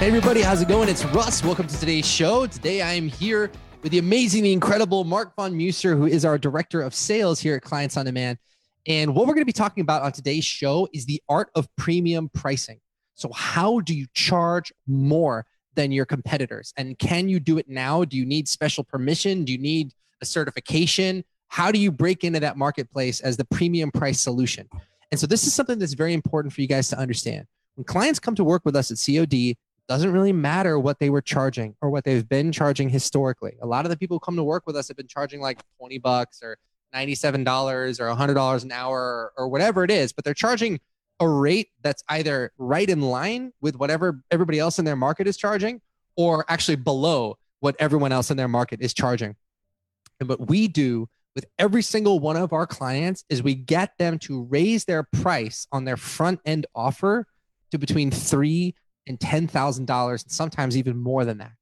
Hey, everybody, how's it going? It's Russ. Welcome to today's show. Today I am here with the amazing, the incredible Mark Von Muser, who is our director of sales here at Clients on Demand. And what we're going to be talking about on today's show is the art of premium pricing. So, how do you charge more than your competitors? And can you do it now? Do you need special permission? Do you need a certification? How do you break into that marketplace as the premium price solution? And so, this is something that's very important for you guys to understand. When clients come to work with us at COD, doesn't really matter what they were charging or what they've been charging historically. A lot of the people who come to work with us have been charging like 20 bucks or $97 or $100 an hour or whatever it is, but they're charging a rate that's either right in line with whatever everybody else in their market is charging or actually below what everyone else in their market is charging. And what we do with every single one of our clients is we get them to raise their price on their front end offer to between three and $10,000 and sometimes even more than that.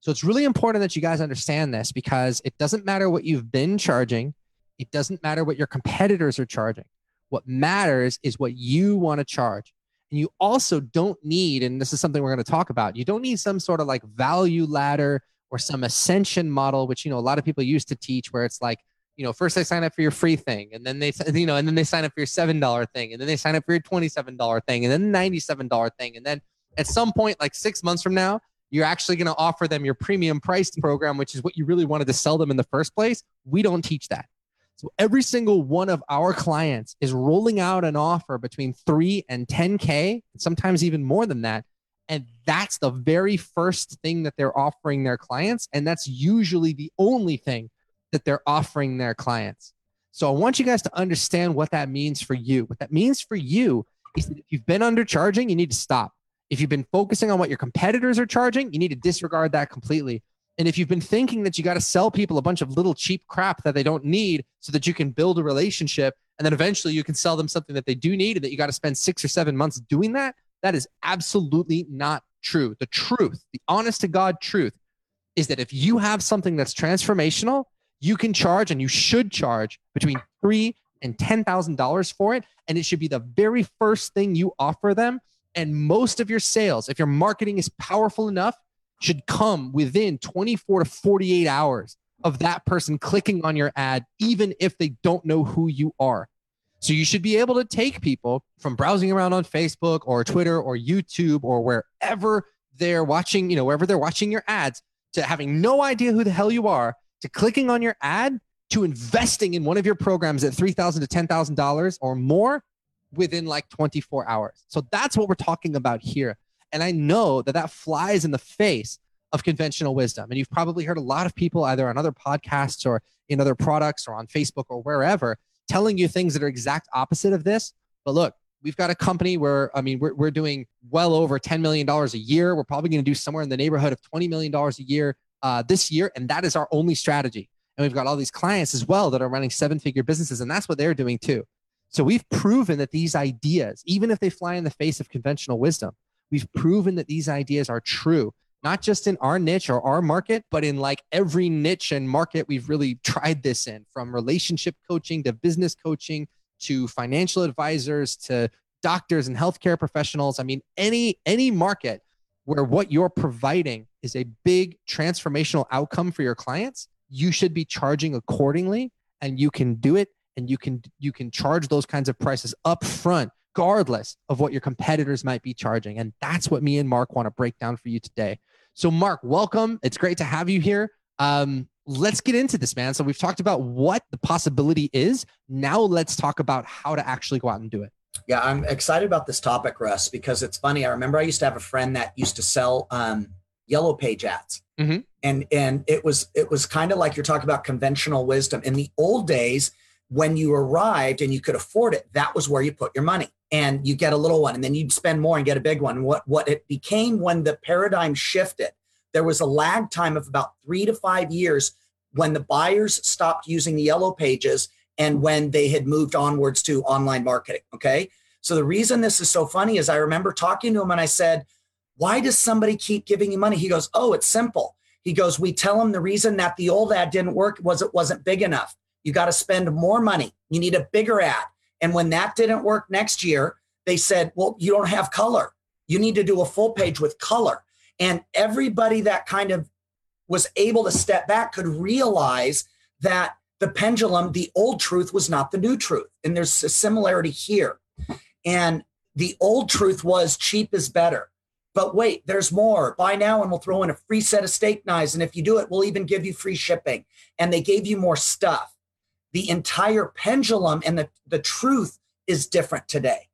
So it's really important that you guys understand this because it doesn't matter what you've been charging. It doesn't matter what your competitors are charging. What matters is what you want to charge. And you also don't need, and this is something we're going to talk about, you don't need some sort of like value ladder or some ascension model, which, you know, a lot of people used to teach where it's like, you know, first they sign up for your free thing and then they, you know, and then they sign up for your $7 thing and then they sign up for your $27 thing and then $97 thing. And then at some point, like six months from now, you're actually going to offer them your premium priced program, which is what you really wanted to sell them in the first place. We don't teach that. So every single one of our clients is rolling out an offer between three and 10K, sometimes even more than that. And that's the very first thing that they're offering their clients. And that's usually the only thing that they're offering their clients. So I want you guys to understand what that means for you. What that means for you is that if you've been undercharging, you need to stop. If you've been focusing on what your competitors are charging, you need to disregard that completely. And if you've been thinking that you got to sell people a bunch of little cheap crap that they don't need so that you can build a relationship and then eventually you can sell them something that they do need and that you got to spend six or seven months doing that, that is absolutely not true. The truth, the honest to God truth, is that if you have something that's transformational, you can charge and you should charge between three and ten thousand dollars for it, and it should be the very first thing you offer them and most of your sales, if your marketing is powerful enough, should come within 24 to 48 hours of that person clicking on your ad, even if they don't know who you are. So you should be able to take people from browsing around on Facebook or Twitter or YouTube or wherever they're watching, you know, wherever they're watching your ads to having no idea who the hell you are to clicking on your ad to investing in one of your programs at 3,000 to $10,000 or more within like 24 hours. So that's what we're talking about here. And I know that that flies in the face of conventional wisdom. And you've probably heard a lot of people either on other podcasts or in other products or on Facebook or wherever telling you things that are exact opposite of this. But look, we've got a company where, I mean, we're, we're doing well over $10 million a year. We're probably going to do somewhere in the neighborhood of $20 million a year uh, this year. And that is our only strategy. And we've got all these clients as well that are running seven figure businesses. And that's what they're doing too. So we've proven that these ideas, even if they fly in the face of conventional wisdom, we've proven that these ideas are true, not just in our niche or our market, but in like every niche and market we've really tried this in from relationship coaching to business coaching to financial advisors to doctors and healthcare professionals. I mean, any any market where what you're providing is a big transformational outcome for your clients, you should be charging accordingly and you can do it and you can you can charge those kinds of prices up front regardless of what your competitors might be charging. And that's what me and mark want to break down for you today. So mark welcome. It's great to have you here. Um, let's get into this man. So we've talked about what the possibility is. Now let's talk about how to actually go out and do it. Yeah i'm excited about this topic russ because it's funny. I remember i used to have a friend that used to sell um, yellow page ads. Mm-hmm. and and it was it was kind of like you're talking about conventional wisdom. In the old days when you arrived and you could afford it, that was where you put your money. And you get a little one, and then you'd spend more and get a big one. What what it became when the paradigm shifted, there was a lag time of about three to five years when the buyers stopped using the yellow pages and when they had moved onwards to online marketing. Okay. So the reason this is so funny is I remember talking to him and I said, Why does somebody keep giving you money? He goes, Oh, it's simple. He goes, We tell them the reason that the old ad didn't work was it wasn't big enough. You got to spend more money. You need a bigger ad. And when that didn't work next year, they said, Well, you don't have color. You need to do a full page with color. And everybody that kind of was able to step back could realize that the pendulum, the old truth was not the new truth. And there's a similarity here. And the old truth was cheap is better. But wait, there's more. Buy now and we'll throw in a free set of steak knives. And if you do it, we'll even give you free shipping. And they gave you more stuff. The entire pendulum and the, the truth is different today.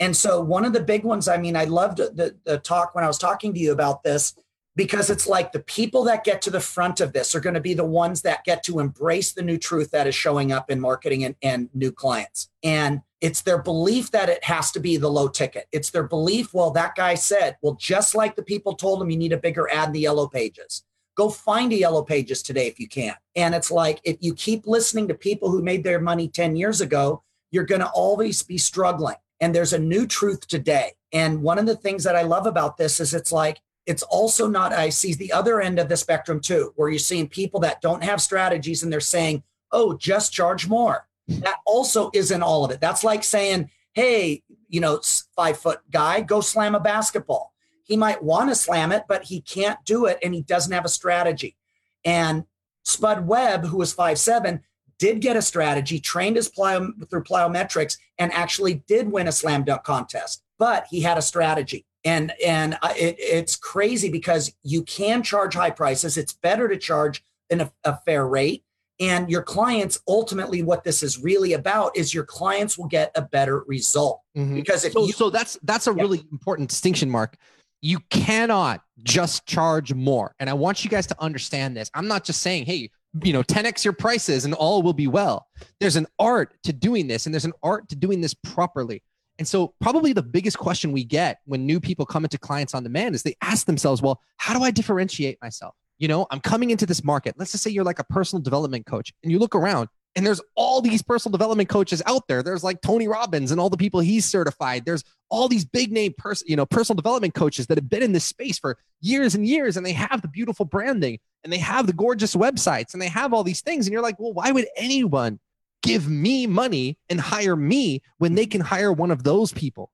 And so, one of the big ones, I mean, I loved the, the talk when I was talking to you about this because it's like the people that get to the front of this are going to be the ones that get to embrace the new truth that is showing up in marketing and, and new clients. And it's their belief that it has to be the low ticket. It's their belief, well, that guy said, well, just like the people told him you need a bigger ad in the yellow pages. Go find a yellow pages today if you can. And it's like if you keep listening to people who made their money 10 years ago, you're going to always be struggling. And there's a new truth today. And one of the things that I love about this is it's like it's also not, I see the other end of the spectrum too, where you're seeing people that don't have strategies and they're saying, oh, just charge more. That also isn't all of it. That's like saying, hey, you know, five foot guy, go slam a basketball. He might want to slam it, but he can't do it and he doesn't have a strategy. And Spud Webb, who was five seven, did get a strategy, trained his plyo, through plyometrics, and actually did win a slam dunk contest. But he had a strategy and and it, it's crazy because you can charge high prices it's better to charge in a, a, fair rate and your clients ultimately what this is really about is your clients will get a better result mm-hmm. because if so, you, so that's that's a yeah. really important distinction mark you cannot just charge more and i want you guys to understand this i'm not just saying hey you know 10x your prices and all will be well there's an art to doing this and there's an art to doing this properly and so, probably the biggest question we get when new people come into clients on demand is they ask themselves, well, how do I differentiate myself? You know, I'm coming into this market. Let's just say you're like a personal development coach and you look around and there's all these personal development coaches out there. There's like Tony Robbins and all the people he's certified. There's all these big name person, you know, personal development coaches that have been in this space for years and years and they have the beautiful branding and they have the gorgeous websites and they have all these things and you're like, "Well, why would anyone give me money and hire me when they can hire one of those people?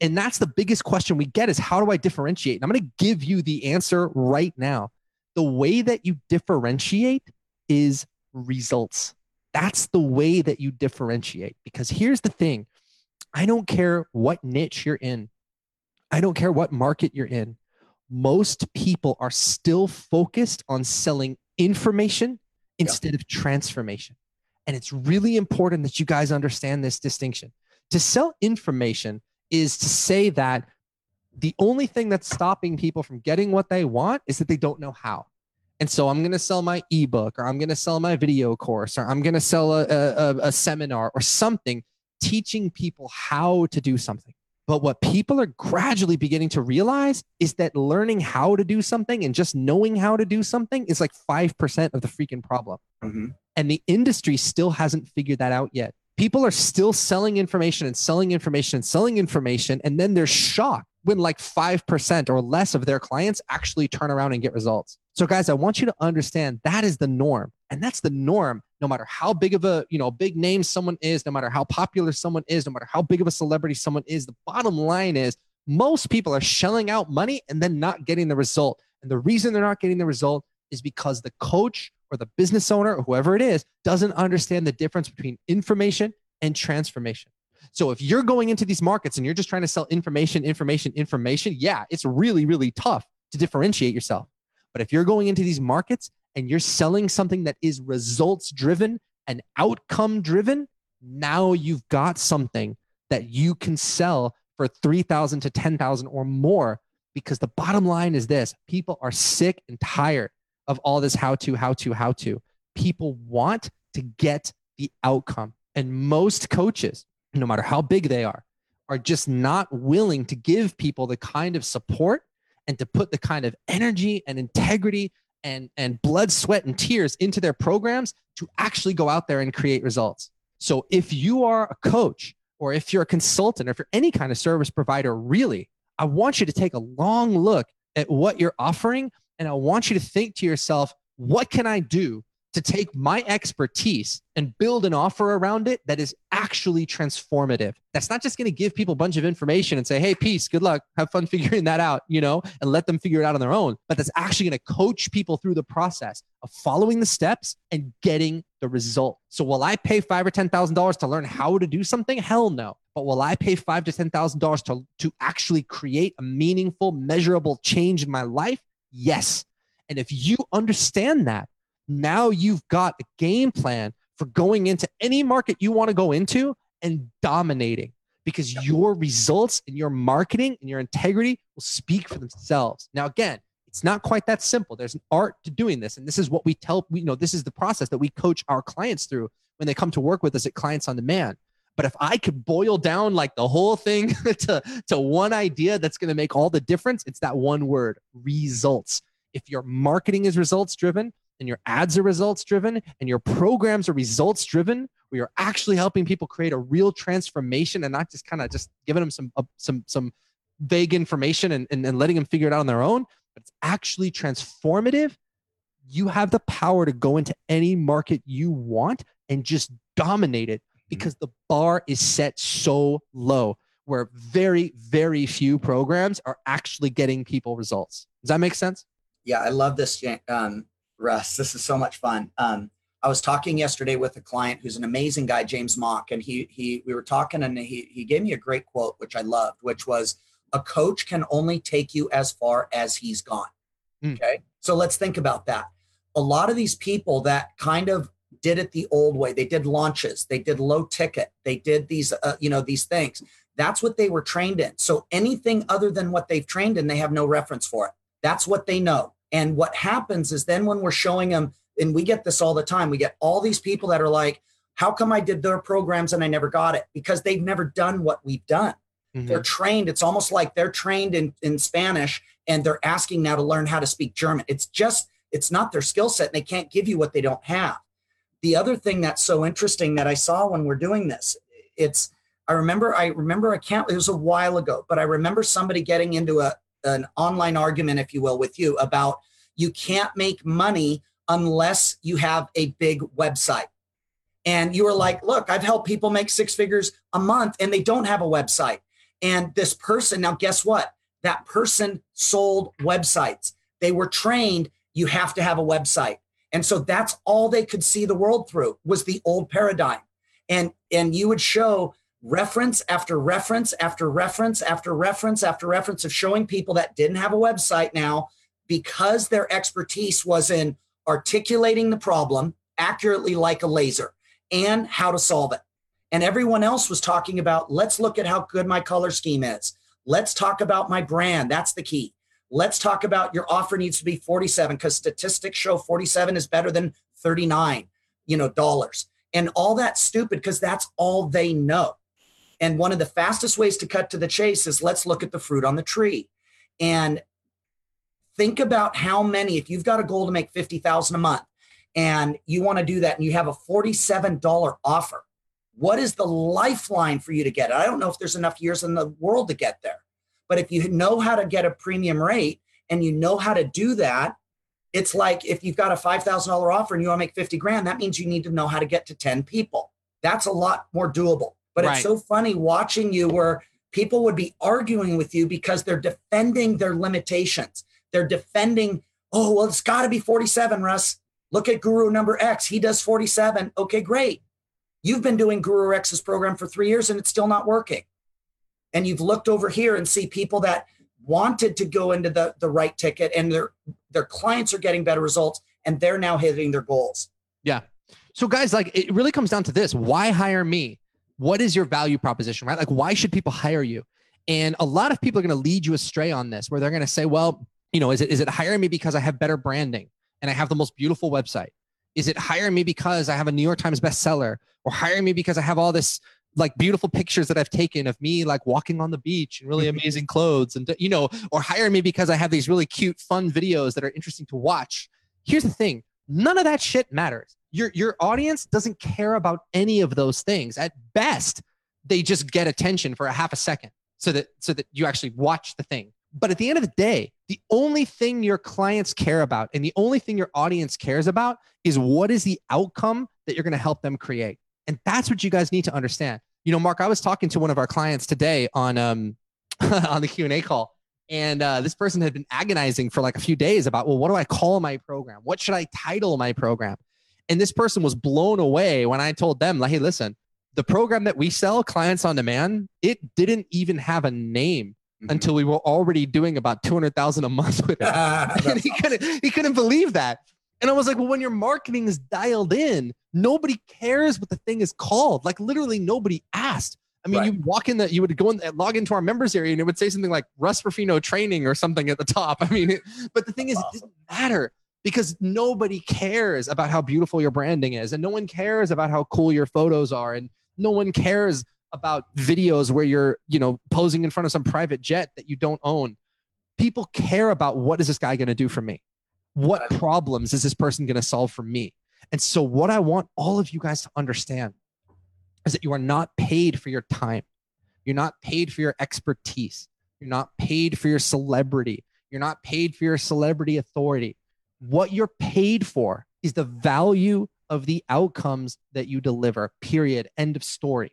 And that's the biggest question we get is how do I differentiate? And I'm going to give you the answer right now. The way that you differentiate is results. That's the way that you differentiate. Because here's the thing I don't care what niche you're in, I don't care what market you're in. Most people are still focused on selling information instead yeah. of transformation. And it's really important that you guys understand this distinction. To sell information is to say that the only thing that's stopping people from getting what they want is that they don't know how. And so I'm going to sell my ebook or I'm going to sell my video course or I'm going to sell a, a, a, seminar or something teaching people how to do something. But what people are gradually beginning to realize is that learning how to do something and just knowing how to do something is like 5% of the freaking problem. Mm-hmm. And the industry still hasn't figured that out yet. People are still selling information and selling information and selling information. And then they're shocked when like 5% or less of their clients actually turn around and get results. So guys, I want you to understand that is the norm. And that's the norm no matter how big of a, you know, big name someone is, no matter how popular someone is, no matter how big of a celebrity someone is, the bottom line is most people are shelling out money and then not getting the result. And the reason they're not getting the result is because the coach or the business owner or whoever it is doesn't understand the difference between information and transformation. So if you're going into these markets and you're just trying to sell information, information, information, yeah, it's really, really tough to differentiate yourself. But if you're going into these markets and you're selling something that is results driven and outcome driven, now you've got something that you can sell for 3000 to 10,000 or more because the bottom line is this people are sick and tired of all this how to, how to, how to. People want to get the outcome. And most coaches, no matter how big they are, are just not willing to give people the kind of support and to put the kind of energy and integrity and, and blood, sweat, and tears into their programs to actually go out there and create results. So if you are a coach or if you're a consultant or if you're any kind of service provider, really, I want you to take a long look at what you're offering. And I want you to think to yourself, what can I do to take my expertise and build an offer around it that is actually transformative. That's not just going to give people a bunch of information and say, hey, peace, good luck, have fun figuring that out, you know, and let them figure it out on their own. But that's actually going to coach people through the process of following the steps and getting the result. So will I pay five or ten thousand dollars to learn how to do something? Hell no. But will I pay five to ten thousand dollars to to actually create a meaningful, measurable change in my life? Yes. And if you understand that, now you've got a game plan for going into any market you want to go into and dominating because your results and your marketing and your integrity will speak for themselves. Now, again, it's not quite that simple. There's an art to doing this. And this is what we tell, you know, this is the process that we coach our clients through when they come to work with us at Clients on Demand. But if I could boil down like the whole thing to, to one idea that's going to make all the difference, it's that one word results. If your marketing is results driven, and your ads are results driven and your programs are results driven where you're actually helping people create a real transformation and not just kind of just giving them some uh, some some vague information and, and, and letting them figure it out on their own but it's actually transformative. You have the power to go into any market you want and just dominate it mm-hmm. because the bar is set so low where very very few programs are actually getting people results. Does that make sense? Yeah i love this um, Russ. This is so much fun. Um, I was talking yesterday with a client who's an amazing guy, James Mock, and he he we were talking and he he gave me a great quote which I loved, which was a coach can only take you as far as he's gone. Mm. Okay? So let's think about that. A lot of these people that kind of did it the old way. They did launches, they did low ticket, they did these uh, you know these things. That's what they were trained in. So anything other than what they've trained in, they have no reference for it. That's what they know. And what happens is then when we're showing them, and we get this all the time, we get all these people that are like, how come I did their programs and I never got it? Because they've never done what we've done. Mm-hmm. They're trained. It's almost like they're trained in, in Spanish and they're asking now to learn how to speak German. It's just, it's not their skill set and they can't give you what they don't have. The other thing that's so interesting that I saw when we're doing this, it's, I remember, I remember, I can't, it was a while ago, but I remember somebody getting into a, an online argument, if you will, with you about you can't make money unless you have a big website. And you were like, look, I've helped people make six figures a month and they don't have a website. And this person, now guess what? That person sold websites. They were trained, you have to have a website. And so that's all they could see the world through was the old paradigm. And and you would show reference after reference after reference after reference after reference of showing people that didn't have a website now because their expertise was in articulating the problem accurately like a laser and how to solve it. And everyone else was talking about let's look at how good my color scheme is. Let's talk about my brand. That's the key. Let's talk about your offer needs to be 47 because statistics show 47 is better than 39, you know, dollars. And all that stupid because that's all they know. And one of the fastest ways to cut to the chase is let's look at the fruit on the tree. And think about how many, if you've got a goal to make 50,000 a month and you want to do that and you have a $47 offer, what is the lifeline for you to get it? I don't know if there's enough years in the world to get there. But if you know how to get a premium rate and you know how to do that, it's like if you've got a $5,000 offer and you want to make 50 grand, that means you need to know how to get to 10 people. That's a lot more doable. But right. it's so funny watching you where people would be arguing with you because they're defending their limitations. They're defending, oh, well, it's got to be 47, Russ. Look at Guru number X. He does 47. Okay, great. You've been doing Guru X's program for three years and it's still not working. And you've looked over here and see people that wanted to go into the, the right ticket and their their clients are getting better results and they're now hitting their goals. Yeah. So guys, like it really comes down to this. Why hire me? What is your value proposition, right? Like, why should people hire you? And a lot of people are going to lead you astray on this, where they're going to say, well, you know, is it is it hiring me because I have better branding and I have the most beautiful website? Is it hiring me because I have a New York Times bestseller or hiring me because I have all this like beautiful pictures that I've taken of me like walking on the beach in really mm-hmm. amazing clothes and you know or hire me because I have these really cute fun videos that are interesting to watch. Here's the thing, none of that shit matters. Your your audience doesn't care about any of those things. At best, they just get attention for a half a second so that so that you actually watch the thing. But at the end of the day, the only thing your clients care about and the only thing your audience cares about is what is the outcome that you're going to help them create. And that's what you guys need to understand. You know, Mark, I was talking to one of our clients today on um on the Q&A call and uh, this person had been agonizing for like a few days about, well, what do I call my program? What should I title my program? And this person was blown away when I told them, like, hey, listen, the program that we sell, Clients on Demand, it didn't even have a name mm-hmm. until we were already doing about 200,000 a month with it. and he couldn't, he couldn't believe that. And I was like, well, when your marketing is dialed in, nobody cares what the thing is called. Like literally nobody asked. I mean, right. you walk in that you would go and uh, log into our members area and it would say something like Russ Ruffino training or something at the top. I mean, it, but the thing is, awesome. it doesn't matter because nobody cares about how beautiful your branding is and no one cares about how cool your photos are and no one cares about videos where you're, you know, posing in front of some private jet that you don't own. People care about what is this guy going to do for me? What problems is this person going to solve for me? And so what I want all of you guys to understand is that you are not paid for your time. You're not paid for your expertise. You're not paid for your celebrity. You're not paid for your celebrity authority. What you're paid for is the value of the outcomes that you deliver, period. End of story.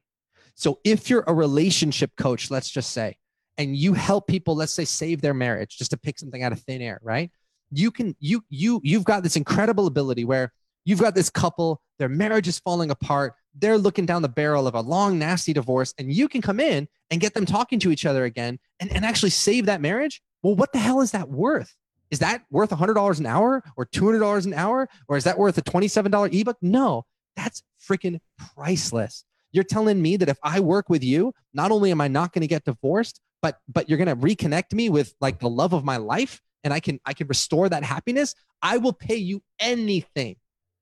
So if you're a relationship coach, let's just say, and you help people, let's say, save their marriage, just to pick something out of thin air, right? You can, you, you, you've got this incredible ability where you've got this couple, their marriage is falling apart. They're looking down the barrel of a long, nasty divorce, and you can come in and get them talking to each other again and, and actually save that marriage. Well, what the hell is that worth? Is that worth $100 an hour or $200 an hour? Or is that worth a $27 ebook? No, that's freaking priceless. You're telling me that if I work with you, not only am I not going to get divorced, but but you're going to reconnect me with like the love of my life and I can I can restore that happiness. I will pay you anything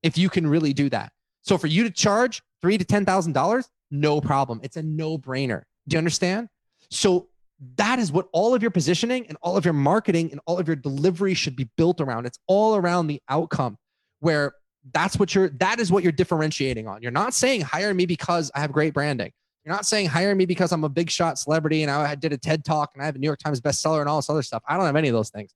if you can really do that. So for you to charge three to ten thousand dollars, no problem. It's a no-brainer. Do you understand? So that is what all of your positioning and all of your marketing and all of your delivery should be built around. It's all around the outcome where that's what you're that is what you're differentiating on. You're not saying hire me because I have great branding. You're not saying hire me because I'm a big shot celebrity and I did a TED talk and I have a New York Times bestseller and all this other stuff. I don't have any of those things.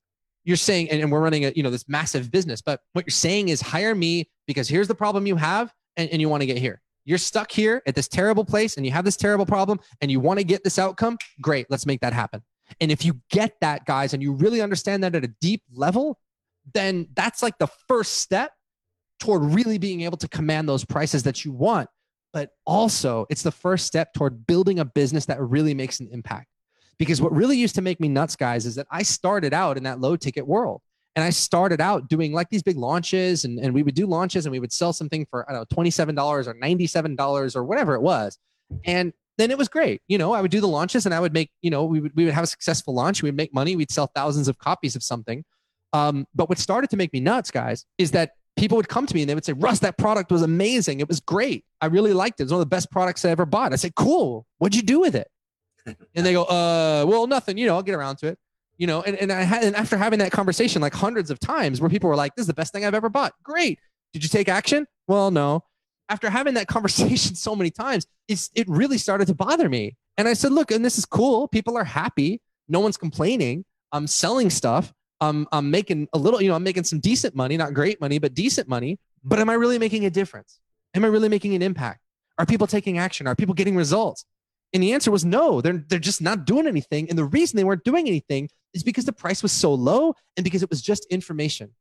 You're saying, and, we're running a, you know, this massive business, but what you're saying is hire me because here's the problem you have and, and you want to get here. You're stuck here at this terrible place and you have this terrible problem and you want to get this outcome. Great. Let's make that happen. And if you get that, guys, and you really understand that at a deep level, then that's like the first step toward really being able to command those prices that you want. But also, it's the first step toward building a business that really makes an impact. Because what really used to make me nuts, guys, is that I started out in that low ticket world. And I started out doing like these big launches, and, and we would do launches and we would sell something for, I don't know, $27 or $97 or whatever it was. And then it was great. You know, I would do the launches and I would make, you know, we would, we would have a successful launch. We would make money. We'd sell thousands of copies of something. Um, but what started to make me nuts, guys, is that people would come to me and they would say, Russ, that product was amazing. It was great. I really liked it. It was one of the best products I ever bought. I said, cool. What'd you do with it? And they go, uh, well, nothing, you know, I'll get around to it you know, and, and I had, and after having that conversation like hundreds of times where people were like, this is the best thing I've ever bought. Great. Did you take action? Well, no. After having that conversation so many times, it's, it really started to bother me. And I said, look, and this is cool. People are happy. No one's complaining. I'm selling stuff. I'm, I'm making a little, you know, I'm making some decent money, not great money, but decent money. But am I really making a difference? Am I really making an impact? Are people taking action? Are people getting results? And the answer was no, they're, they're just not doing anything. And the reason they weren't doing anything is because the price was so low and because it was just information.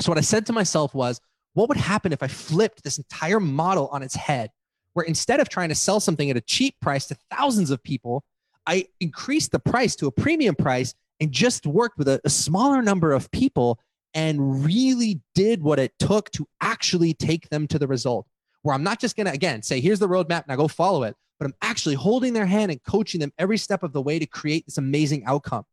So what I said to myself was, what would happen if I flipped this entire model on its head, where instead of trying to sell something at a cheap price to thousands of people, I increased the price to a premium price and just worked with a, a smaller number of people and really did what it took to actually take them to the result. Where I'm not just going to, again, say, here's the roadmap, now go follow it, but I'm actually holding their hand and coaching them every step of the way to create this amazing outcome.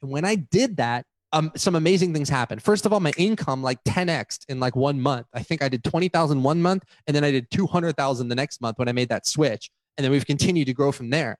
And when I did that, um, some amazing things happened. First of all, my income like 10x in like one month. I think I did 20,000 one month and then I did 200,000 the next month when I made that switch. And then we've continued to grow from there.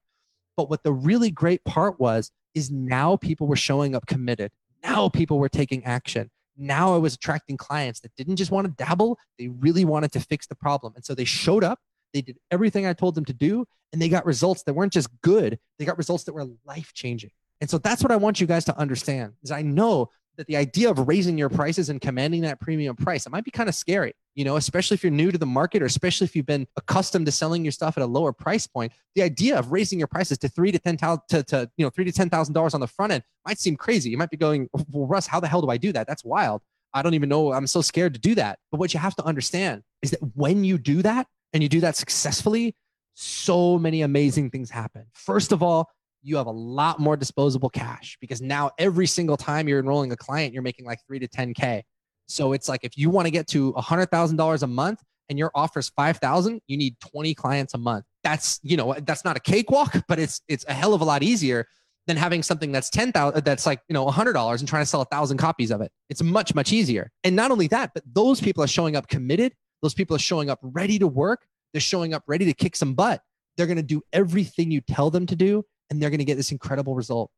But what the really great part was is now people were showing up committed. Now people were taking action. Now I was attracting clients that didn't just want to dabble, they really wanted to fix the problem. And so they showed up, they did everything I told them to do, and they got results that weren't just good, they got results that were life changing. And so that's what I want you guys to understand is I know that the idea of raising your prices and commanding that premium price, it might be kind of scary, you know, especially if you're new to the market or especially if you've been accustomed to selling your stuff at a lower price point. The idea of raising your prices to three to ten thousand to, to you know three to ten thousand dollars on the front end might seem crazy. You might be going, well, Russ, how the hell do I do that? That's wild. I don't even know. I'm so scared to do that. But what you have to understand is that when you do that and you do that successfully, so many amazing things happen. First of all, you have a lot more disposable cash because now every single time you're enrolling a client, you're making like three to 10K. So it's like if you want to get to $100,000 a month and your offer is 5,000, you need 20 clients a month. That's, you know, that's not a cakewalk, but it's, it's a hell of a lot easier than having something that's 10,000, that's like, you know, $100 and trying to sell a thousand copies of it. It's much, much easier. And not only that, but those people are showing up committed. Those people are showing up ready to work. They're showing up ready to kick some butt. They're going to do everything you tell them to do and they're going to get this incredible result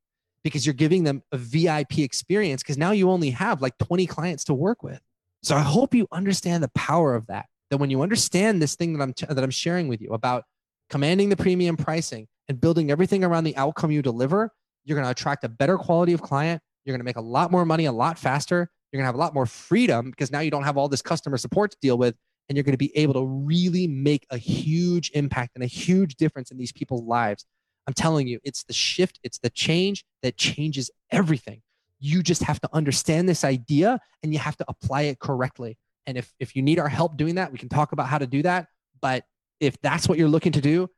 because you're giving them a VIP experience because now you only have like 20 clients to work with. So I hope you understand the power of that. That when you understand this thing that I'm t- that I'm sharing with you about commanding the premium pricing and building everything around the outcome you deliver, you're going to attract a better quality of client. You're going to make a lot more money a lot faster. You're going to have a lot more freedom because now you don't have all this customer support to deal with and you're going to be able to really make a huge impact and a huge difference in these people's lives I'm telling you, it's the shift, it's the change that changes everything. You just have to understand this idea and you have to apply it correctly. And if, if you need our help doing that, we can talk about how to do that. But if that's what you're looking to do,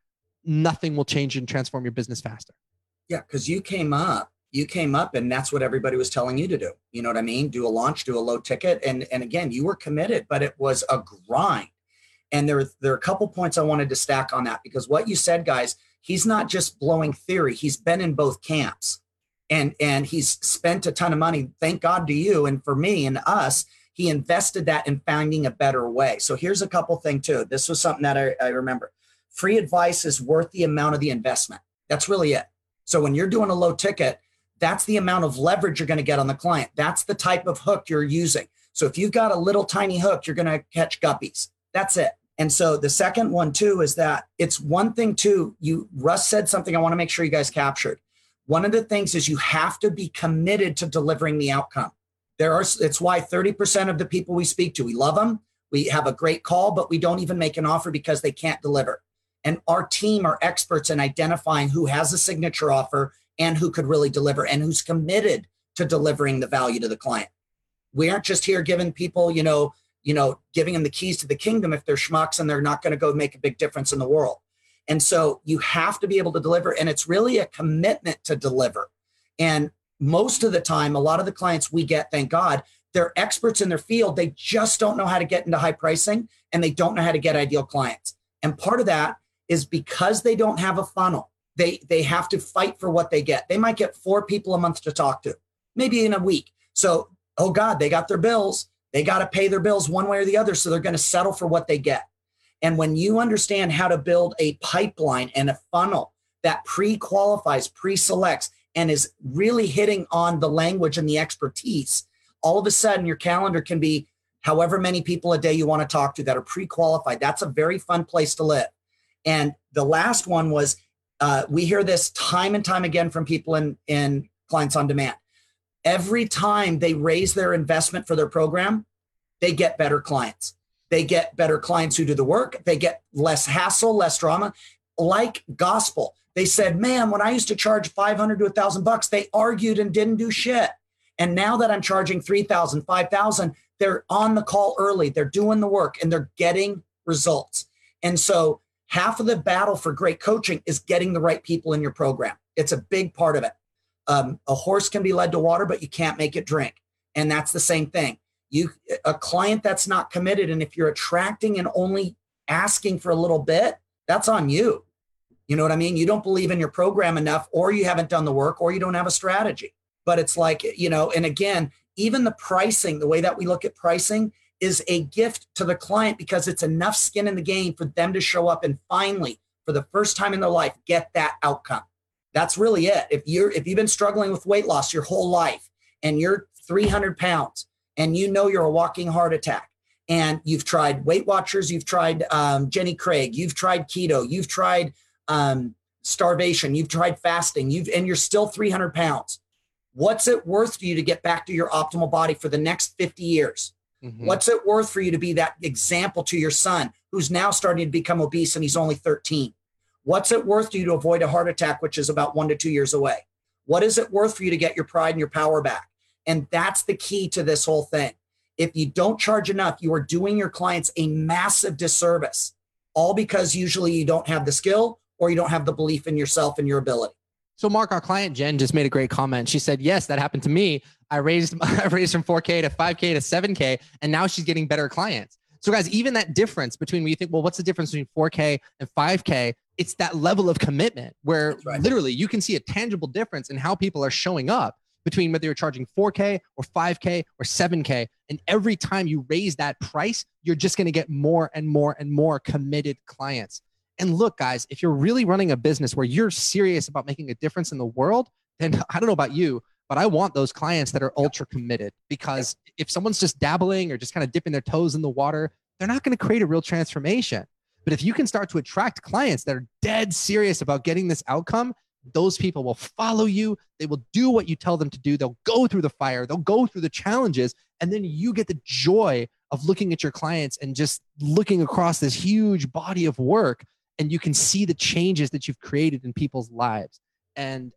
nothing will change and transform your business faster. Yeah, because you came up, you came up and that's what everybody was telling you to do. You know what I mean? Do a launch, do a low ticket. And and again, you were committed, but it was a grind. And there, there are a couple points I wanted to stack on that because what you said, guys, he's not just blowing theory he's been in both camps and and he's spent a ton of money thank god to you and for me and us he invested that in finding a better way so here's a couple thing too this was something that I, I remember free advice is worth the amount of the investment that's really it so when you're doing a low ticket that's the amount of leverage you're going to get on the client that's the type of hook you're using so if you've got a little tiny hook you're going to catch guppies that's it and so the second one too is that it's one thing too. You Russ said something I want to make sure you guys captured. One of the things is you have to be committed to delivering the outcome. There are it's why 30% of the people we speak to, we love them. We have a great call, but we don't even make an offer because they can't deliver. And our team are experts in identifying who has a signature offer and who could really deliver and who's committed to delivering the value to the client. We aren't just here giving people, you know, you know, giving them the keys to the kingdom if they're schmucks and they're not going to go make a big difference in the world. And so you have to be able to deliver. And it's really a commitment to deliver. And most of the time, a lot of the clients we get, thank God, they're experts in their field. They just don't know how to get into high pricing and they don't know how to get ideal clients. And part of that is because they don't have a funnel. They they have to fight for what they get. They might get four people a month to talk to, maybe in a week. So, oh God, they got their bills. They got to pay their bills one way or the other. So they're going to settle for what they get. And when you understand how to build a pipeline and a funnel that pre qualifies, pre selects, and is really hitting on the language and the expertise, all of a sudden your calendar can be however many people a day you want to talk to that are pre qualified. That's a very fun place to live. And the last one was uh, we hear this time and time again from people in, in clients on demand every time they raise their investment for their program, they get better clients. They get better clients who do the work. They get less hassle, less drama. Like gospel, they said, "Man, when I used to charge 500 to 1000 bucks, they argued and didn't do shit. And now that I'm charging 3000, 5000, they're on the call early. They're doing the work and they're getting results." And so, half of the battle for great coaching is getting the right people in your program. It's a big part of it. Um, a horse can be led to water, but you can't make it drink. And that's the same thing. You a client that's not committed, and if you're attracting and only asking for a little bit, that's on you. You know what I mean? You don't believe in your program enough, or you haven't done the work, or you don't have a strategy. but it's like, you know, and again, even the pricing, the way that we look at pricing is a gift to the client because it's enough skin in the game for them to show up and finally, for the first time in their life, get that outcome. That's really it. If you're if you've been struggling with weight loss your whole life and you're 300 pounds and you know you're a walking heart attack and you've tried Weight Watchers, you've tried um, Jenny Craig, you've tried keto, you've tried um, starvation, you've tried fasting, you've and you're still 300 pounds. What's it worth to you to get back to your optimal body for the next 50 years? Mm-hmm. What's it worth for you to be that example to your son who's now starting to become obese and he's only 13? What's it worth to you to avoid a heart attack, which is about one to two years away? What is it worth for you to get your pride and your power back? And that's the key to this whole thing. If you don't charge enough, you are doing your clients a massive disservice, all because usually you don't have the skill or you don't have the belief in yourself and your ability. So, Mark, our client Jen just made a great comment. She said, "Yes, that happened to me. I raised I raised from 4K to 5K to 7K, and now she's getting better clients." So, guys, even that difference between when you think, well, what's the difference between 4K and 5K? It's that level of commitment where right. literally you can see a tangible difference in how people are showing up between whether you're charging 4K or 5K or 7K. And every time you raise that price, you're just going to get more and more and more committed clients. And look, guys, if you're really running a business where you're serious about making a difference in the world, then I don't know about you, but I want those clients that are ultra committed because if someone's just dabbling or just kind of dipping their toes in the water, they're not going to create a real transformation. But if you can start to attract clients that are dead serious about getting this outcome, those people will follow you. They will do what you tell them to do. They'll go through the fire, they'll go through the challenges. And then you get the joy of looking at your clients and just looking across this huge body of work and you can see the changes that you've created in people's lives. And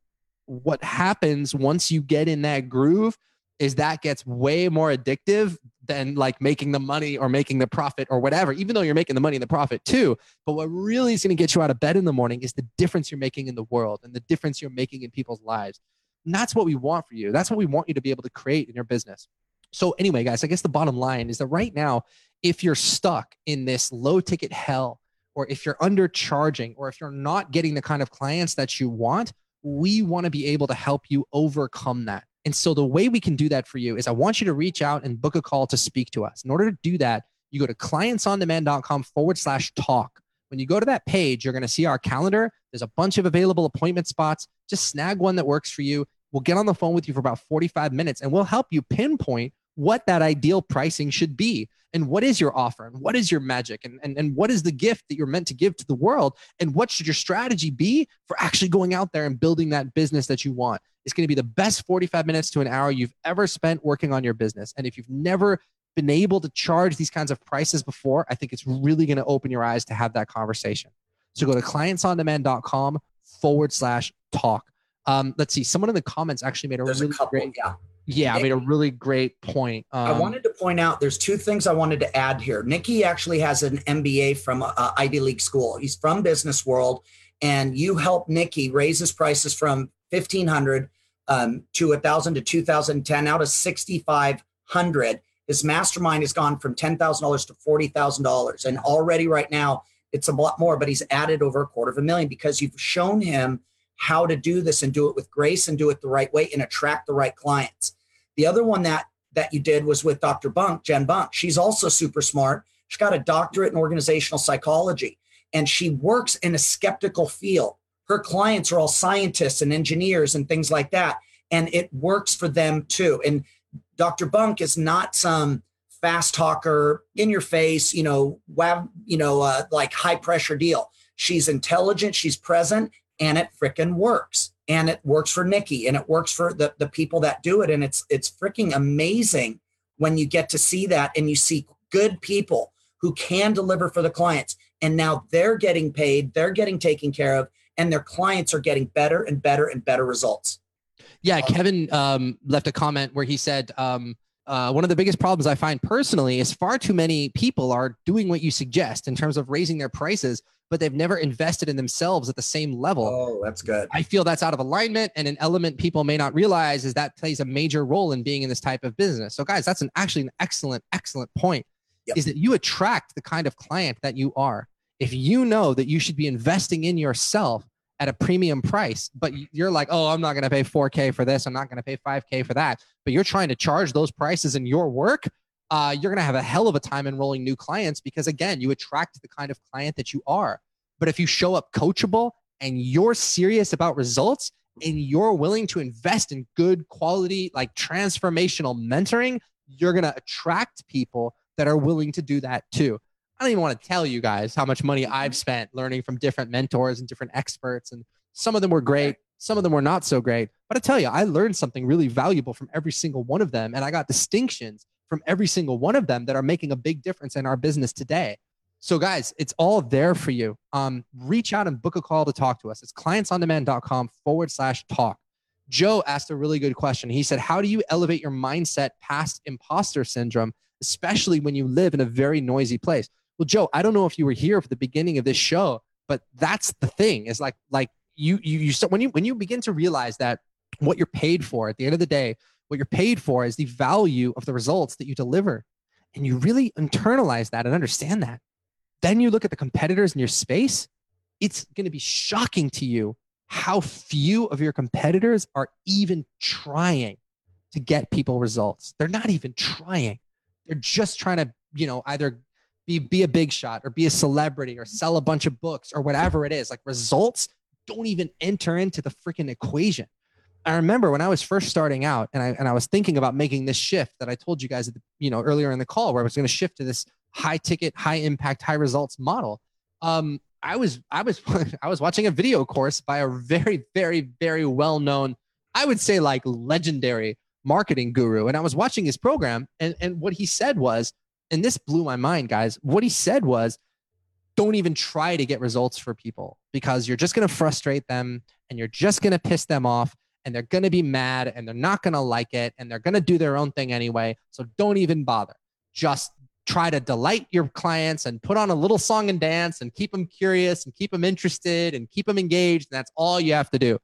what happens once you get in that groove is that gets way more addictive than like making the money or making the profit or whatever, even though you're making the money and the profit too. But what really is going to get you out of bed in the morning is the difference you're making in the world and the difference you're making in people's lives. And that's what we want for you. That's what we want you to be able to create in your business. So, anyway, guys, I guess the bottom line is that right now, if you're stuck in this low ticket hell or if you're undercharging, or if you're not getting the kind of clients that you want, we want to be able to help you overcome that. And so the way we can do that for you is I want you to reach out and book a call to speak to us. In order to do that, you go to clientsondemand.com forward slash talk. When you go to that page, you're going to see our calendar. There's a bunch of available appointment spots. Just snag one that works for you. We'll get on the phone with you for about 45 minutes and we'll help you pinpoint what that ideal pricing should be. And what is your offer? And what is your magic? And, and, and what is the gift that you're meant to give to the world? And what should your strategy be for actually going out there and building that business that you want? It's going to be the best 45 minutes to an hour you've ever spent working on your business. And if you've never been able to charge these kinds of prices before i think it's really going to open your eyes to have that conversation. So go to clientsondemand.com forward slash talk. Um, let's see someone in the comments actually made a There's really a couple, great yeah yeah, I made a really great point. Um, I wanted to point out there's two things I wanted to add here. Nikki actually has an MBA from uh, Ivy League school. He's from Business World, and you helped Nikki raise his prices from 1500 um, to 1000 to 2010 now to 6500 his mastermind has gone from $10,000 to $40,000 and already right now it's a lot more but he's added over a quarter of a million because you've shown him how to do this and do it with grace and do it the right way and attract the right clients. The other one that that you did was with Dr. Bunk, Jen Bunk. She's also super smart. She's got a doctorate in organizational psychology and she works in a skeptical field. Her clients are all scientists and engineers and things like that and it works for them too. And Dr. Bunk is not some fast talker in your face, you know, wab, you know, uh, like high pressure deal. She's intelligent, she's present, and it freaking works and it works for Nikki and it works for the, the people that do it. And it's it's freaking amazing when you get to see that and you see good people who can deliver for the clients. And now they're getting paid, they're getting taken care of, and their clients are getting better and better and better results. Yeah, Kevin um, left a comment where he said, um, uh, one of the biggest problems I find personally is far too many people are doing what you suggest in terms of raising their prices but they've never invested in themselves at the same level. Oh, that's good. I feel that's out of alignment. And an element people may not realize is that plays a major role in being in this type of business. So, guys, that's an actually an excellent, excellent point yep. is that you attract the kind of client that you are. If you know that you should be investing in yourself at a premium price, but you're like, oh, I'm not going to pay 4K for this. I'm not going to pay 5K for that. But you're trying to charge those prices in your work. Uh, you're going to have a hell of a time enrolling new clients because, again, you attract the kind of client that you are. But if you show up coachable and you're serious about results and you're willing to invest in good quality, like transformational mentoring, you're going to attract people that are willing to do that too. I don't even want to tell you guys how much money I've spent learning from different mentors and different experts. And some of them were great, some of them were not so great. But I tell you, I learned something really valuable from every single one of them. And I got distinctions from every single one of them that are making a big difference in our business today. So, guys, it's all there for you. Um, reach out and book a call to talk to us. It's clientsondemand.com forward slash talk. Joe asked a really good question. He said, How do you elevate your mindset past imposter syndrome, especially when you live in a very noisy place? Well, Joe, I don't know if you were here for the beginning of this show, but that's the thing. Is like like you you you so when you when you begin to realize that what you're paid for at the end of the day, what you're paid for is the value of the results that you deliver, and you really internalize that and understand that. Then you look at the competitors in your space. It's going to be shocking to you how few of your competitors are even trying to get people results. They're not even trying. They're just trying to, you know, either be be a big shot or be a celebrity or sell a bunch of books or whatever it is. Like results don't even enter into the freaking equation. I remember when I was first starting out and I and I was thinking about making this shift that I told you guys the, you know earlier in the call where I was going to shift to this high ticket, high impact, high results model. Um, I was I was I was watching a video course by a very very very well known, I would say like legendary marketing guru, and I was watching his program, and and what he said was and this blew my mind, guys. What he said was, don't even try to get results for people because you're just going to frustrate them and you're just going to piss them off and they're going to be mad and they're not going to like it and they're going to do their own thing anyway. So don't even bother. Just try to delight your clients and put on a little song and dance and keep them curious and keep them interested and keep them engaged. And that's all you have to do.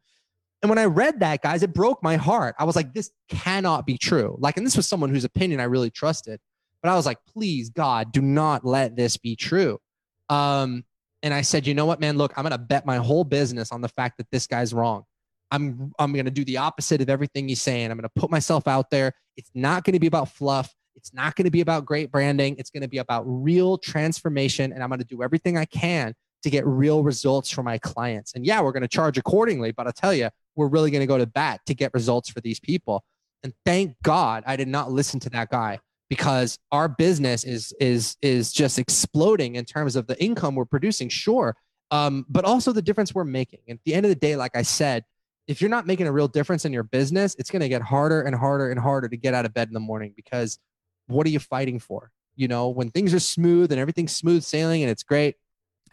And when I read that, guys, it broke my heart. I was like, this cannot be true. Like, and this was someone whose opinion I really trusted. But I was like, please, God, do not let this be true. Um, and I said, you know what, man? Look, I'm gonna bet my whole business on the fact that this guy's wrong. I'm I'm gonna do the opposite of everything he's saying. I'm gonna put myself out there. It's not gonna be about fluff. It's not gonna be about great branding. It's gonna be about real transformation. And I'm gonna do everything I can to get real results for my clients. And yeah, we're gonna charge accordingly, but I'll tell you, we're really gonna go to bat to get results for these people. And thank God I did not listen to that guy because our business is is is just exploding in terms of the income we're producing sure um, but also the difference we're making. At the end of the day like i said if you're not making a real difference in your business it's going to get harder and harder and harder to get out of bed in the morning because what are you fighting for? You know when things are smooth and everything's smooth sailing and it's great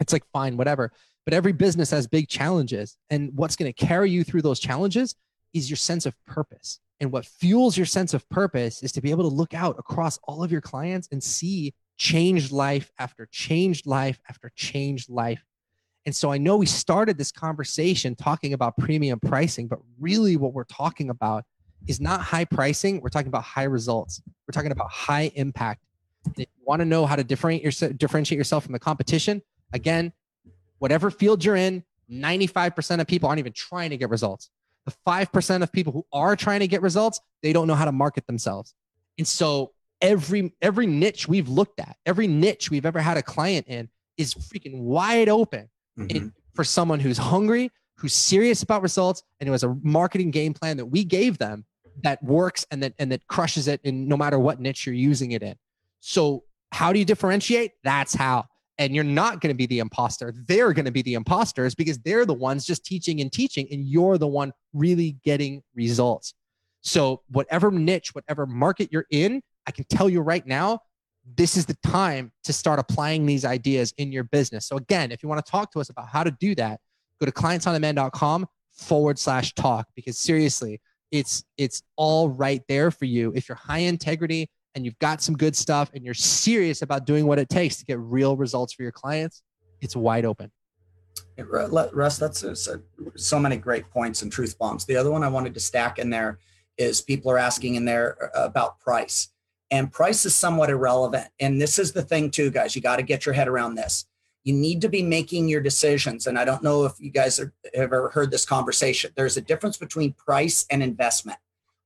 it's like fine whatever. But every business has big challenges and what's going to carry you through those challenges is your sense of purpose and what fuels your sense of purpose is to be able to look out across all of your clients and see changed life after changed life after changed life. And so I know we started this conversation talking about premium pricing, but really what we're talking about is not high pricing. We're talking about high results. We're talking about high impact. If you want to know how to differentiate, differentiate yourself from the competition, again, whatever field you're in, 95% of people aren't even trying to get results the 5% of people who are trying to get results, they don't know how to market themselves. And so every every niche we've looked at, every niche we've ever had a client in is freaking wide open mm-hmm. for someone who's hungry, who's serious about results, and who has a marketing game plan that we gave them that works and that and that crushes it in no matter what niche you're using it in. So how do you differentiate? That's how and you're not going to be the imposter. They're going to be the imposters because they're the ones just teaching and teaching, and you're the one really getting results. So, whatever niche, whatever market you're in, I can tell you right now, this is the time to start applying these ideas in your business. So, again, if you want to talk to us about how to do that, go to clientsondemand.com forward slash talk because seriously, it's it's all right there for you. If you're high integrity, and you've got some good stuff and you're serious about doing what it takes to get real results for your clients, it's wide open. Russ, that's so many great points and truth bombs. The other one I wanted to stack in there is people are asking in there uh, about price. And price is somewhat irrelevant. And this is the thing, too, guys. You got to get your head around this. you need to be making your decisions. And I don't know if you guys are, have ever heard this conversation. There's a difference between price and investment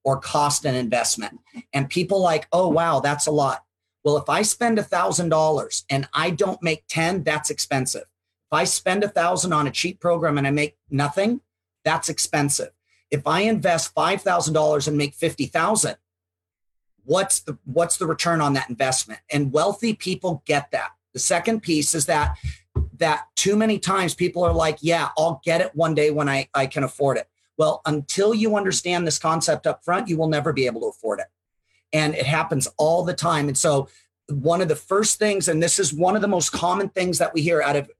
or cost and investment. And people like, oh, wow, that's a lot. Well, if I spend a thousand dollars and I don't make 10, that's expensive. If I spend a thousand on a cheap program and I make nothing, that's expensive. If I invest five thousand dollars and make fifty thousand, what's the what's the return on that investment? And wealthy people get that. The second piece is that that too many times people are like, yeah, I'll get it one day when I, I can afford it. Well, until you understand this concept up front, you will never be able to afford it. And it happens all the time. And so one of the first things, and this is one of the most common things that we hear out of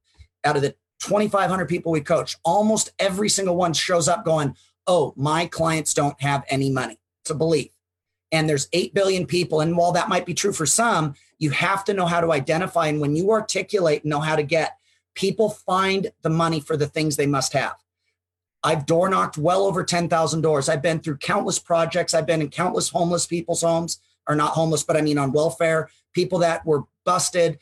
out of the 2,500 people we coach, almost every single one shows up going, Oh, my clients don't have any money. It's a belief. And there's 8 billion people. And while that might be true for some, you have to know how to identify. And when you articulate and know how to get, people find the money for the things they must have. I've door knocked well over 10,000 doors. I've been through countless projects. I've been in countless homeless people's homes, or not homeless, but I mean on welfare, people that were busted,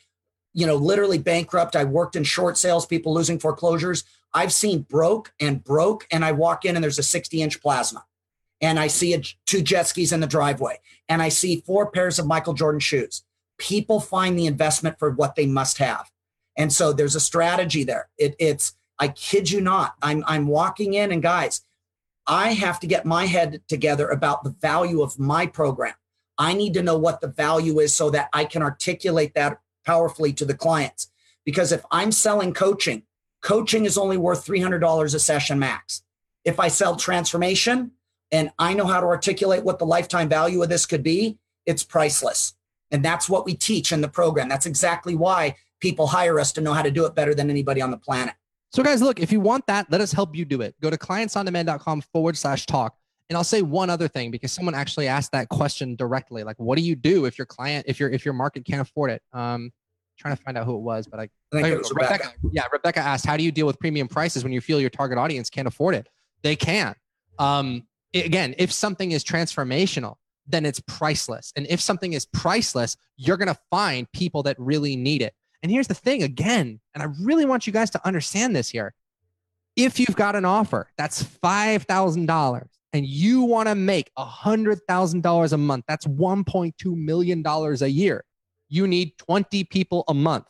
you know, literally bankrupt. I worked in short sales, people losing foreclosures. I've seen broke and broke, and I walk in and there's a 60 inch plasma. And I see a, two jet skis in the driveway, and I see four pairs of Michael Jordan shoes. People find the investment for what they must have. And so there's a strategy there. It, it's, I kid you not, I'm, I'm walking in, and guys, I have to get my head together about the value of my program. I need to know what the value is so that I can articulate that powerfully to the clients. Because if I'm selling coaching, coaching is only worth $300 a session max. If I sell transformation and I know how to articulate what the lifetime value of this could be, it's priceless. And that's what we teach in the program. That's exactly why people hire us to know how to do it better than anybody on the planet. So, guys, look, if you want that, let us help you do it. Go to clientsondemand.com forward slash talk. And I'll say one other thing because someone actually asked that question directly. Like, what do you do if your client, if your if your market can't afford it? Um, trying to find out who it was, but I, I think it was Rebecca. Rebecca. Yeah, Rebecca asked, "How do you deal with premium prices when you feel your target audience can't afford it?" They can. Um, again, if something is transformational, then it's priceless. And if something is priceless, you're going to find people that really need it. And here's the thing again, and I really want you guys to understand this here. If you've got an offer that's $5,000 and you want to make $100,000 a month, that's $1.2 million a year. You need 20 people a month.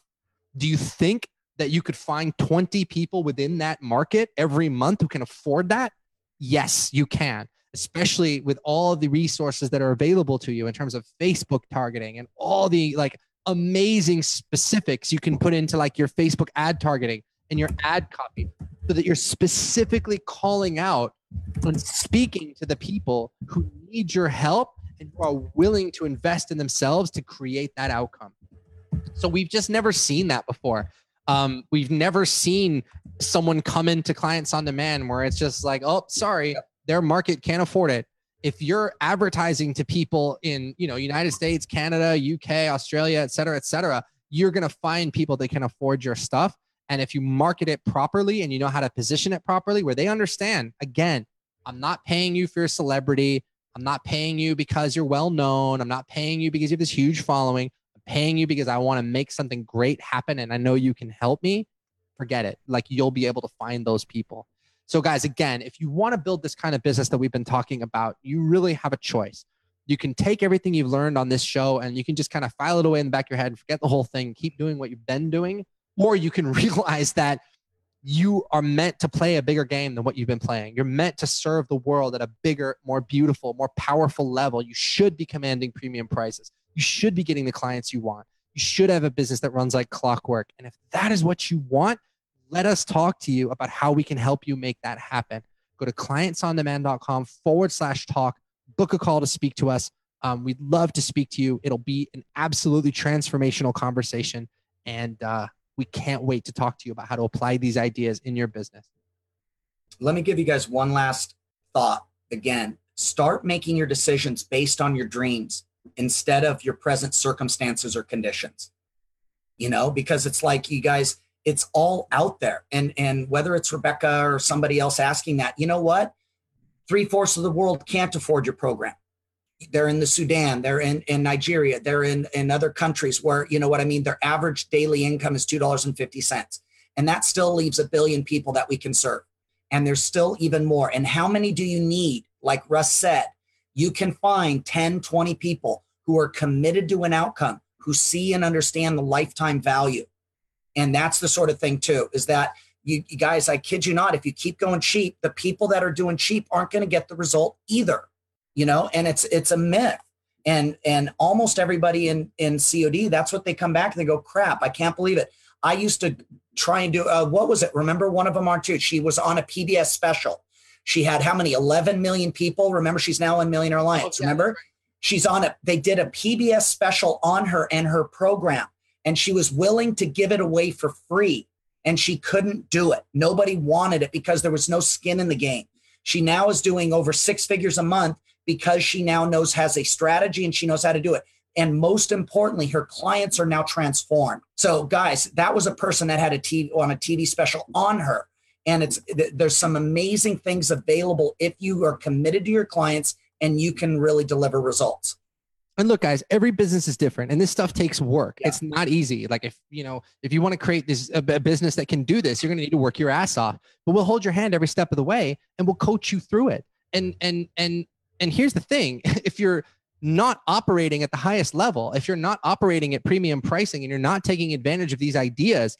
Do you think that you could find 20 people within that market every month who can afford that? Yes, you can, especially with all the resources that are available to you in terms of Facebook targeting and all the like amazing specifics you can put into like your Facebook ad targeting and your ad copy so that you're specifically calling out and speaking to the people who need your help and who are willing to invest in themselves to create that outcome. So we've just never seen that before. Um, we've never seen someone come into clients on demand where it's just like, oh, sorry, their market can't afford it. If you're advertising to people in, you know, United States, Canada, UK, Australia, et cetera, et cetera, you're going to find people that can afford your stuff. And if you market it properly and you know how to position it properly, where they understand, again, I'm not paying you for your celebrity. I'm not paying you because you're well known. I'm not paying you because you have this huge following. I'm paying you because I want to make something great happen and I know you can help me. Forget it. Like you'll be able to find those people. So, guys, again, if you want to build this kind of business that we've been talking about, you really have a choice. You can take everything you've learned on this show and you can just kind of file it away in the back of your head and forget the whole thing, keep doing what you've been doing or you can realize that you are meant to play a bigger game than what you've been playing. You're meant to serve the world at a bigger, more beautiful, more powerful level. You should be commanding premium prices. You should be getting the clients you want. You should have a business that runs like clockwork. And if that is what you want, let us talk to you about how we can help you make that happen. Go to clientsondemand.com forward slash talk, book a call to speak to us. Um, we'd love to speak to you. It'll be an absolutely transformational conversation. And uh, we can't wait to talk to you about how to apply these ideas in your business. Let me give you guys one last thought. Again, start making your decisions based on your dreams instead of your present circumstances or conditions. You know, because it's like you guys, it's all out there. And and whether it's Rebecca or somebody else asking that, you know what? Three fourths of the world can't afford your program. they're in the Sudan, they're in, in Nigeria, they're in, in other countries where, you know what I mean, their average daily income is $2.50. And that still leaves a billion people that we can serve. And there's still even more. And how many do you need? Like Russ said, you can find 10, 20 people who are committed to an outcome, who see and understand the lifetime value. And that's the sort of thing, too, is that you, you guys, I kid you not, if you keep going cheap, the people that are doing cheap aren't going to get the result either you know, and it's it's a myth. And and almost everybody in in COD, that's what they come back and they go, crap, I can't believe it. I used to try and do uh, what was it? Remember one of them on too? She was on a PBS special. She had how many? 11 million people. Remember, she's now in Millionaire Alliance. Okay. Remember, she's on it. They did a PBS special on her and her program, and she was willing to give it away for free, and she couldn't do it. Nobody wanted it because there was no skin in the game. She now is doing over six figures a month because she now knows has a strategy and she knows how to do it. And most importantly, her clients are now transformed. So, guys, that was a person that had a TV on a TV special on her. And it's there's some amazing things available if you are committed to your clients and you can really deliver results. And look, guys, every business is different, and this stuff takes work. Yeah. It's not easy. Like if you know, if you want to create this a, a business that can do this, you're going to need to work your ass off. But we'll hold your hand every step of the way, and we'll coach you through it. And and and and here's the thing if you're not operating at the highest level, if you're not operating at premium pricing and you're not taking advantage of these ideas,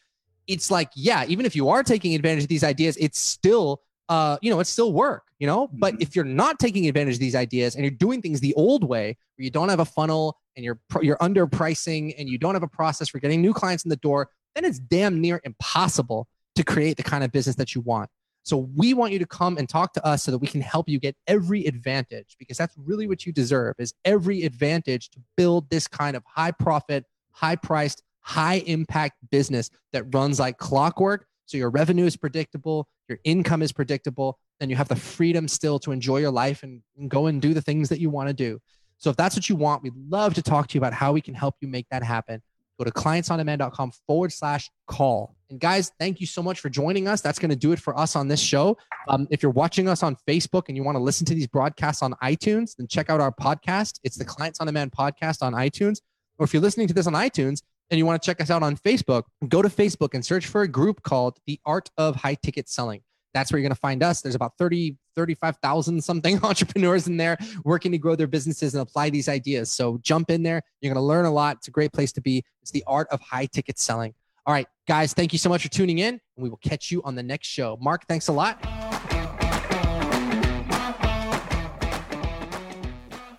it's like, yeah, even if you are taking advantage of these ideas, it's still, uh, you know, it's still work, you know. Mm-hmm. But if you're not taking advantage of these ideas and you're doing things the old way, where you don't have a funnel and you're you're underpricing and you don't have a process for getting new clients in the door, then it's damn near impossible to create the kind of business that you want. So we want you to come and talk to us so that we can help you get every advantage because that's really what you deserve is every advantage to build this kind of high profit, high priced, high impact business that runs like clockwork. So your revenue is predictable, your income is predictable, and you have the freedom still to enjoy your life and, and go and do the things that you want to do. So if that's what you want, we'd love to talk to you about how we can help you make that happen. Go to clientsondemand.com forward slash call. And guys, thank you so much for joining us. That's going to do it for us on this show. Um, if you're watching us on Facebook and you want to listen to these broadcasts on iTunes, then check out our podcast. It's the Clients on Demand podcast on iTunes. Or if you're listening to this on iTunes and you want to check us out on Facebook, go to Facebook and search for a group called The Art of High Ticket Selling that's where you're going to find us. There's about 30, 35,000 something entrepreneurs in there working to grow their businesses and apply these ideas. So jump in there. You're going to learn a lot. It's a great place to be. It's the art of high ticket selling. All right, guys, thank you so much for tuning in, and we will catch you on the next show. Mark, thanks a lot.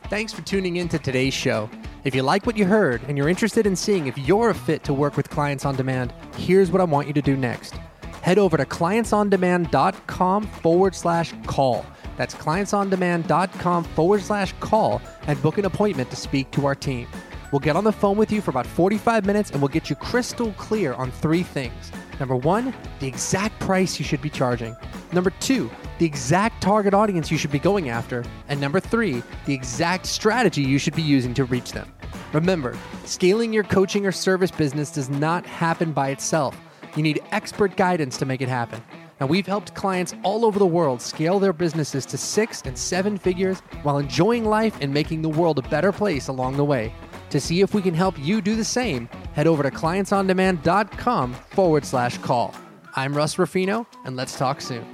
Thanks for tuning in to today's show. If you like what you heard and you're interested in seeing if you're a fit to work with clients on demand, here's what I want you to do next head over to clientsondemand.com forward slash call. That's clientsondemand.com forward slash call and book an appointment to speak to our team. We'll get on the phone with you for about 45 minutes and we'll get you crystal clear on three things. Number one, the exact price you should be charging. Number two, the exact target audience you should be going after. And number three, the exact strategy you should be using to reach them. Remember, scaling your coaching or service business does not happen by itself. You need expert guidance to make it happen. Now, we've helped clients all over the world scale their businesses to six and seven figures while enjoying life and making the world a better place along the way. To see if we can help you do the same, head over to clientsondemand.com forward slash call. I'm Russ Ruffino, and let's talk soon.